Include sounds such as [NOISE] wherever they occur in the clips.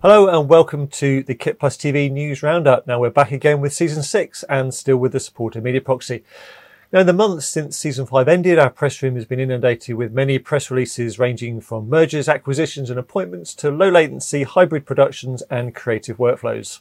Hello and welcome to the Kit Plus TV News Roundup. Now we're back again with season six and still with the support of Media Proxy. Now in the months since season five ended, our press room has been inundated with many press releases ranging from mergers, acquisitions and appointments to low latency hybrid productions and creative workflows.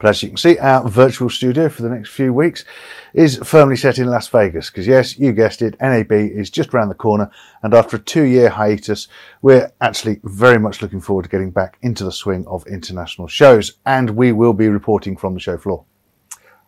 But as you can see, our virtual studio for the next few weeks is firmly set in Las Vegas. Because yes, you guessed it, NAB is just around the corner. And after a two year hiatus, we're actually very much looking forward to getting back into the swing of international shows. And we will be reporting from the show floor.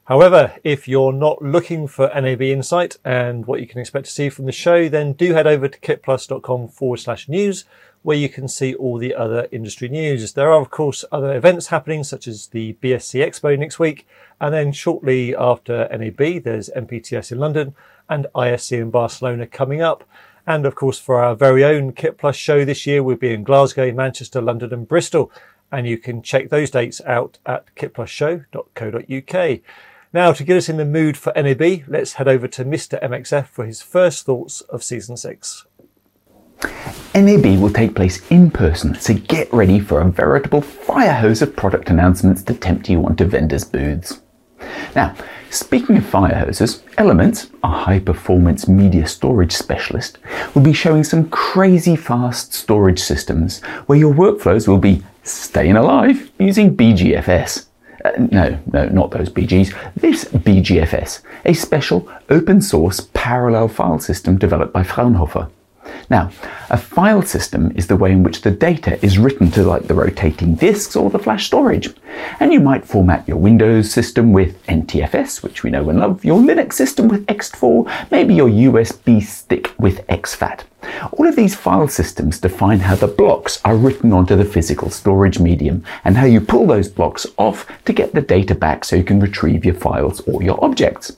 However, if you're not looking for NAB insight and what you can expect to see from the show, then do head over to kitplus.com forward slash news where you can see all the other industry news. There are, of course, other events happening, such as the BSC Expo next week. And then shortly after NAB, there's MPTS in London and ISE in Barcelona coming up. And of course, for our very own Kit Plus show this year, we'll be in Glasgow, Manchester, London and Bristol. And you can check those dates out at kitplusshow.co.uk. Now, to get us in the mood for NAB, let's head over to Mr. MXF for his first thoughts of season six. NAB will take place in person, so get ready for a veritable fire hose of product announcements to tempt you onto vendors' booths. Now, speaking of fire hoses, Elements, a high performance media storage specialist, will be showing some crazy fast storage systems where your workflows will be staying alive using BeeGFS. Uh, no, no, not those BGs. This BeeGFS, a special open source parallel file system developed by Fraunhofer. Now, a file system is the way in which the data is written to like the rotating disks or the flash storage. And you might format your Windows system with NTFS, which we know and love, your Linux system with ext4, maybe your USB stick with exFAT. All of these file systems define how the blocks are written onto the physical storage medium and how you pull those blocks off to get the data back so you can retrieve your files or your objects.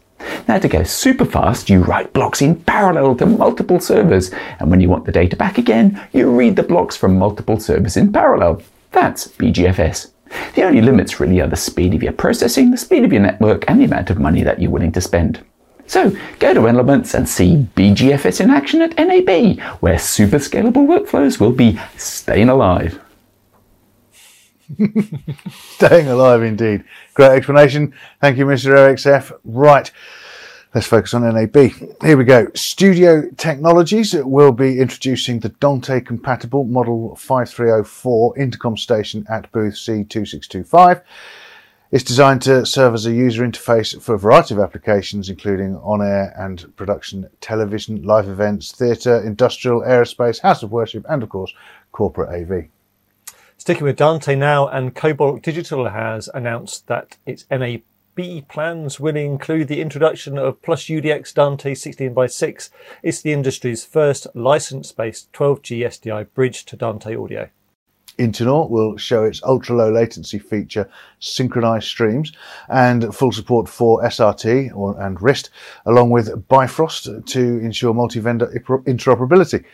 Now to go super fast, you write blocks in parallel to multiple servers, and when you want the data back again, you read the blocks from multiple servers in parallel. That's BeeGFS. The only limits really are the speed of your processing, the speed of your network, and the amount of money that you're willing to spend. So go to Elements and see BeeGFS in action at NAB, where super scalable workflows will be staying alive. [LAUGHS] Staying alive indeed. Great explanation. Thank you, Mr. MXF. Right. Let's focus on NAB. Here we go. Studio Technologies will be introducing the Dante compatible Model 5304 intercom station at booth C2625. It's designed to serve as a user interface for a variety of applications, including on air and production television, live events, theatre, industrial, aerospace, house of worship, and of course, corporate AV. Sticking with Dante now, and Cobalt Digital has announced that its NAB plans will include the introduction of Plus UDX Dante 16x6. It's the industry's first license-based 12G SDI bridge to Dante audio. Intinor will show its ultra low latency feature synchronized streams and full support for SRT or, and RIST, along with Bifrost to ensure multi vendor interoperability.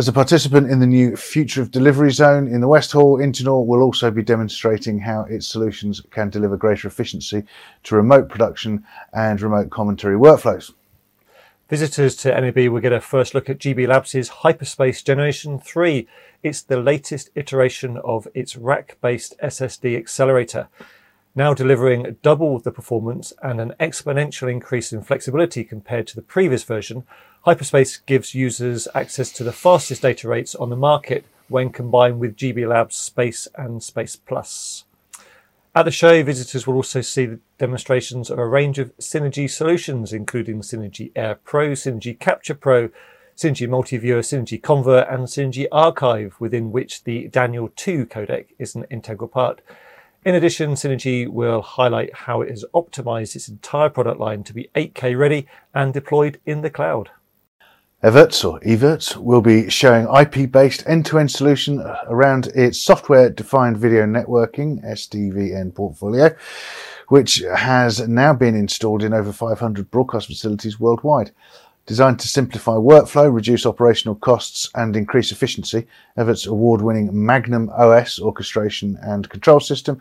As a participant in the new Future of Delivery Zone in the West Hall, Intinor will also be demonstrating how its solutions can deliver greater efficiency to remote production and remote commentary workflows. Visitors to NAB will get a first look at GB Labs' Hyperspace Generation 3. It's the latest iteration of its rack-based SSD accelerator now delivering double the performance and an exponential increase in flexibility compared to the previous version, Hyperspace gives users access to the fastest data rates on the market when combined with GB Labs Space and Space Plus. At the show, visitors will also see demonstrations of a range of Cinegy solutions, including Cinegy Air Pro, Cinegy Capture Pro, Cinegy Multiviewer, Cinegy Convert, and Cinegy Archive, within which the Daniel 2 codec is an integral part. In addition, Cinegy will highlight how it has optimized its entire product line to be 8K ready and deployed in the cloud. Evertz or Evertz will be showing IP-based end-to-end solution around its software-defined video networking SDVN portfolio, which has now been installed in over 500 broadcast facilities worldwide. Designed to simplify workflow, reduce operational costs, and increase efficiency, Evertz award-winning Magnum OS orchestration and control system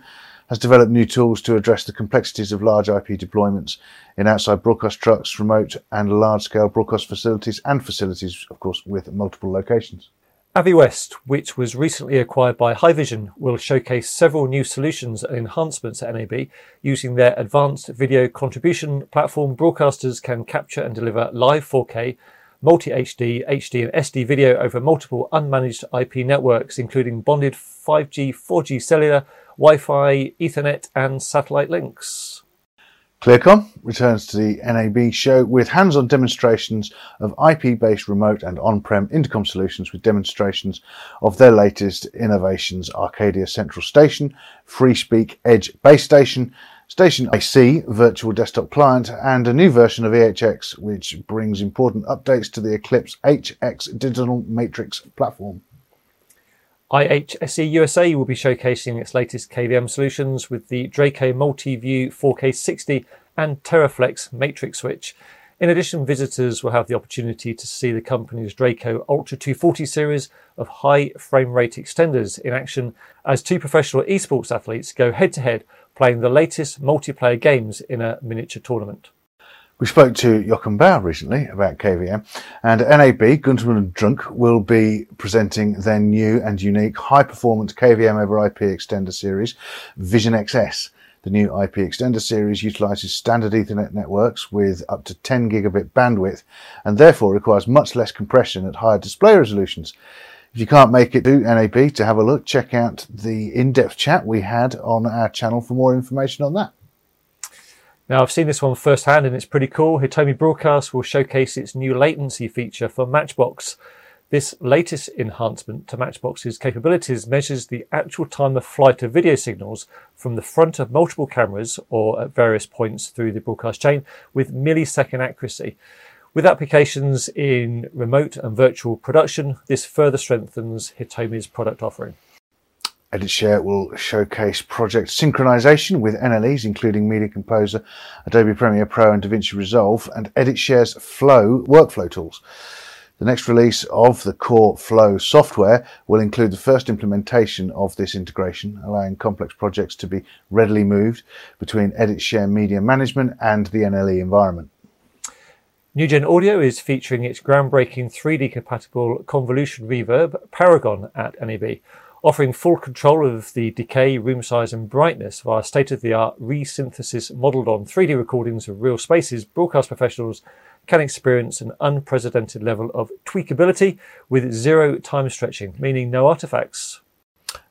has developed new tools to address the complexities of large IP deployments in outside broadcast trucks, remote and large scale broadcast facilities, and facilities, of course, with multiple locations. Aviwest, which was recently acquired by Haivision, will showcase several new solutions and enhancements at NAB. Using their advanced video contribution platform, broadcasters can capture and deliver live 4K, multi HD, HD, and SD video over multiple unmanaged IP networks, including bonded 5G, 4G cellular, Wi Fi, Ethernet, and satellite links. Clear-Com returns to the NAB show with hands-on demonstrations of IP-based remote and on-prem intercom solutions with demonstrations of their latest innovations Arcadia Central Station, FreeSpeak Edge Base Station, Station IC virtual desktop client, and a new version of EHX which brings important updates to the Eclipse HX digital matrix platform. IHSE USA will be showcasing its latest KVM solutions with the Draco Multi-View 4K 60 and Teraflex Matrix Switch. In addition, visitors will have the opportunity to see the company's Draco Ultra 240 series of high frame rate extenders in action as two professional esports athletes go head to head playing the latest multiplayer games in a miniature tournament. We spoke to Jochen Bauer recently about KVM, and NAB, Guntermann and Drunck, will be presenting their new and unique high performance KVM over IP extender series, VisionXS. The new IP extender series utilizes standard Ethernet networks with up to 10 gigabit bandwidth and therefore requires much less compression at higher display resolutions. If you can't make it to NAB to have a look, check out the in-depth chat we had on our channel for more information on that. Now, I've seen this one firsthand and it's pretty cool. Hitomi Broadcast will showcase its new latency feature for Matchbox. This latest enhancement to Matchbox's capabilities measures the actual time of flight of video signals from the front of multiple cameras or at various points through the broadcast chain with millisecond accuracy. With applications in remote and virtual production, this further strengthens Hitomi's product offering. EditShare will showcase project synchronization with NLEs, including Media Composer, Adobe Premiere Pro, and DaVinci Resolve, and EditShare's Flow workflow tools. The next release of the core Flow software will include the first implementation of this integration, allowing complex projects to be readily moved between EditShare Media Management and the NLE environment. NUGEN Audio is featuring its groundbreaking 3D compatible convolution reverb Paragon at NAB offering full control of the decay, room size, and brightness via state of the art resynthesis modelled on 3D recordings of real spaces, broadcast professionals can experience an unprecedented level of tweakability with zero time stretching, meaning no artifacts.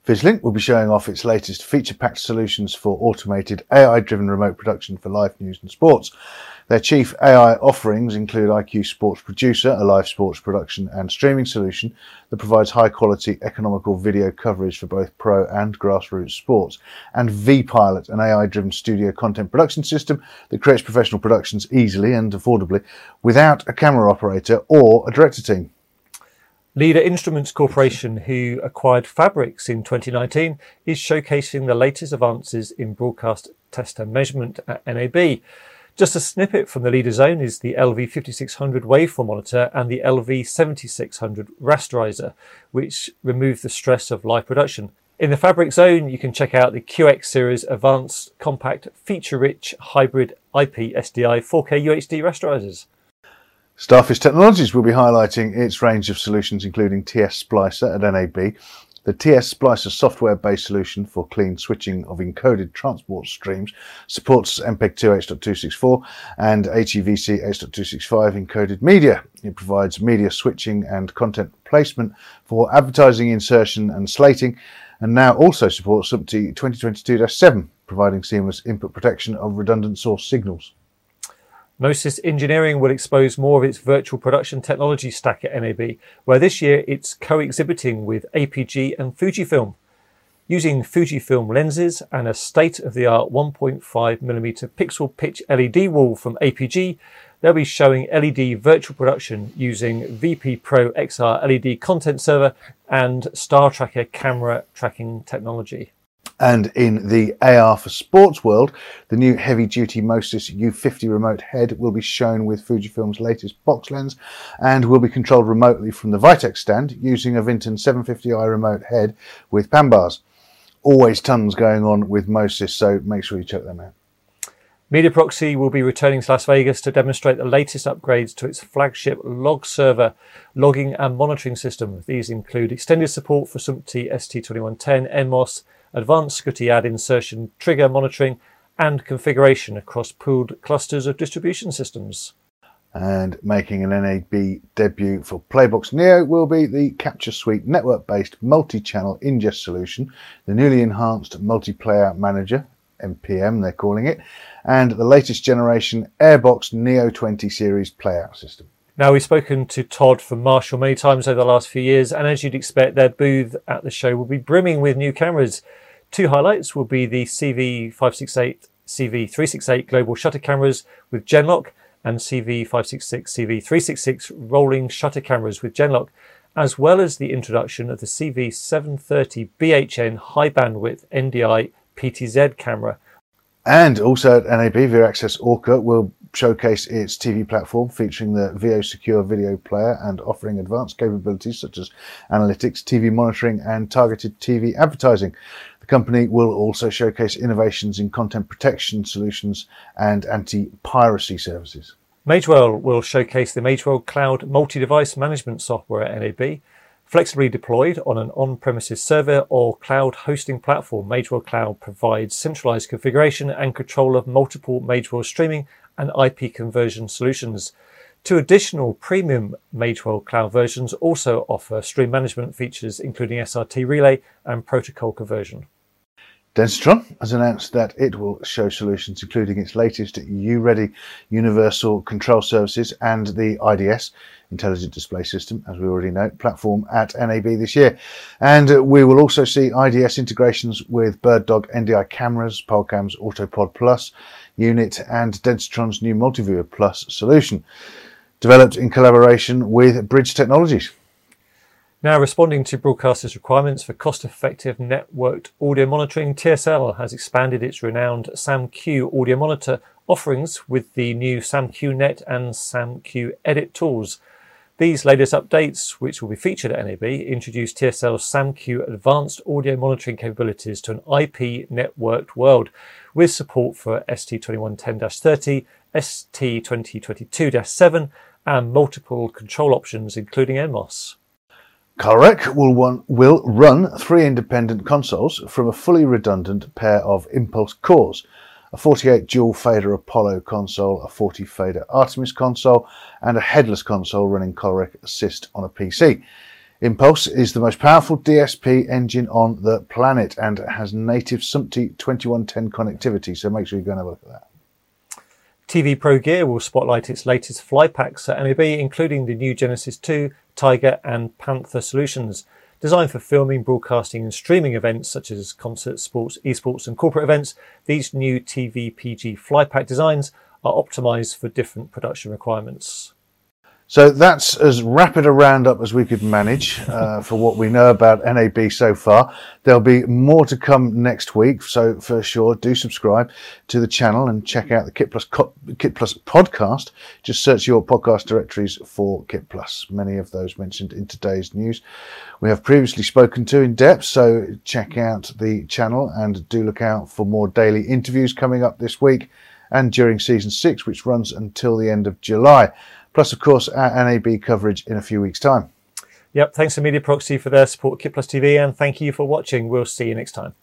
Vislink will be showing off its latest feature packed solutions for automated AI driven remote production for live news and sports. Their chief AI offerings include IQ Sports Producer, a live sports production and streaming solution that provides high quality economical video coverage for both pro and grassroots sports, and vPilot, an AI driven studio content production system that creates professional productions easily and affordably without a camera operator or a director team. Leader Instruments Corporation, who acquired Phabrix in 2019, is showcasing the latest advances in broadcast test and measurement at NAB. Just a snippet from the leader zone is the LV5600 waveform monitor and the LV7600 rasterizer, which remove the stress of live production. In the fabric zone, you can check out the QX series advanced, compact, feature-rich hybrid IP SDI 4K UHD rasterizers. Starfish Technologies will be highlighting its range of solutions, including TS Splicer at NAB, the TS Splicer software-based solution for clean switching of encoded transport streams supports MPEG-2 H.264 and HEVC H.265 encoded media. It provides media switching and content placement for advertising insertion and slating, and now also supports SMPTE 2022-7, providing seamless input protection of redundant source signals. MoSys Engineering will expose more of its virtual production technology stack at NAB, where this year it's co-exhibiting with APG and Fujifilm. Using Fujifilm lenses and a state-of-the-art 1.5mm pixel pitch LED wall from APG, they'll be showing LED virtual production using VP Pro XR LED content server and Star Tracker camera tracking technology. And in the AR for sports world, the new heavy duty MoSys U50 remote head will be shown with Fujifilm's latest box lens and will be controlled remotely from the Vitec stand using a Vinten 750i remote head with pan bars. Always tons going on with MoSys, so make sure you check them out. MediaProxy will be returning to Las Vegas to demonstrate the latest upgrades to its flagship log server logging and monitoring system. These include extended support for SMPTE ST2110 NMOS, advanced SCTE ad insertion trigger monitoring, and configuration across pooled clusters of distribution systems. And making an NAB debut for Playbox Neo will be the Capture Suite network based multi channel ingest solution, the newly enhanced multiplayer manager, MPM they're calling it, and the latest generation Airbox Neo 20 series playout system. Now, we've spoken to Todd from Marshall many times over the last few years, and as you'd expect, their booth at the show will be brimming with new cameras. Two highlights will be the CV568, CV368 global shutter cameras with Genlock and CV566, CV366 rolling shutter cameras with Genlock, as well as the introduction of the CV730 BHN high bandwidth NDI PTZ camera. And also at NAB, Access Orca will showcase its TV platform featuring the VO Secure video player and offering advanced capabilities such as analytics, TV monitoring, and targeted TV advertising. The company will also showcase innovations in content protection solutions and anti piracy services. Magewell will showcase the Magewell Cloud multi device management software at NAB. Flexibly deployed on an on-premises server or cloud hosting platform, Magewell Cloud provides centralized configuration and control of multiple Magewell streaming and IP conversion solutions. Two additional premium Magewell Cloud versions also offer stream management features, including SRT relay and protocol conversion. Densitron has announced that it will show solutions including its latest U-Ready Universal Control Services and the IDS Intelligent Display System, as we already know, platform at NAB this year. And we will also see IDS integrations with BirdDog NDI cameras, Polecam's Autopod Plus unit, and Densitron's new Multiviewer Plus solution, developed in collaboration with Bridge Technologies. Now, responding to broadcasters' requirements for cost effective networked audio monitoring, TSL has expanded its renowned SAMQ audio monitor offerings with the new SAMQ Net and SAMQ Edit tools. These latest updates, which will be featured at NAB, introduce TSL's SAMQ advanced audio monitoring capabilities to an IP networked world with support for ST2110 30, ST2022 7, and multiple control options, including NMOS. Calrec will, will run three independent consoles from a fully redundant pair of Impulse cores a 48 dual fader Apollo console, a 40 fader Artemis console, and a headless console running Calrec Assist on a PC. Impulse is the most powerful DSP engine on the planet and has native SMPTE 2110 connectivity, so make sure you go and have a look at that. TV Pro Gear will spotlight its latest fly packs at NAB, including the new Genesis 2, Tiger, and Panther solutions. Designed for filming, broadcasting, and streaming events such as concerts, sports, esports, and corporate events, these new TVPG flypack designs are optimized for different production requirements. So that's as rapid a roundup as we could manage uh, [LAUGHS] for what we know about NAB so far. There'll be more to come next week, so for sure, do subscribe to the channel and check out the Kit Plus Co- Kit Plus podcast. Just search your podcast directories for Kit Plus. Many of those mentioned in today's news we have previously spoken to in depth. So check out the channel and do look out for more daily interviews coming up this week and during season six, which runs until the end of July plus, of course, our NAB coverage in a few weeks' time. Yep. Thanks to MediaProxy for their support, Kit Plus TV, and thank you for watching. We'll see you next time.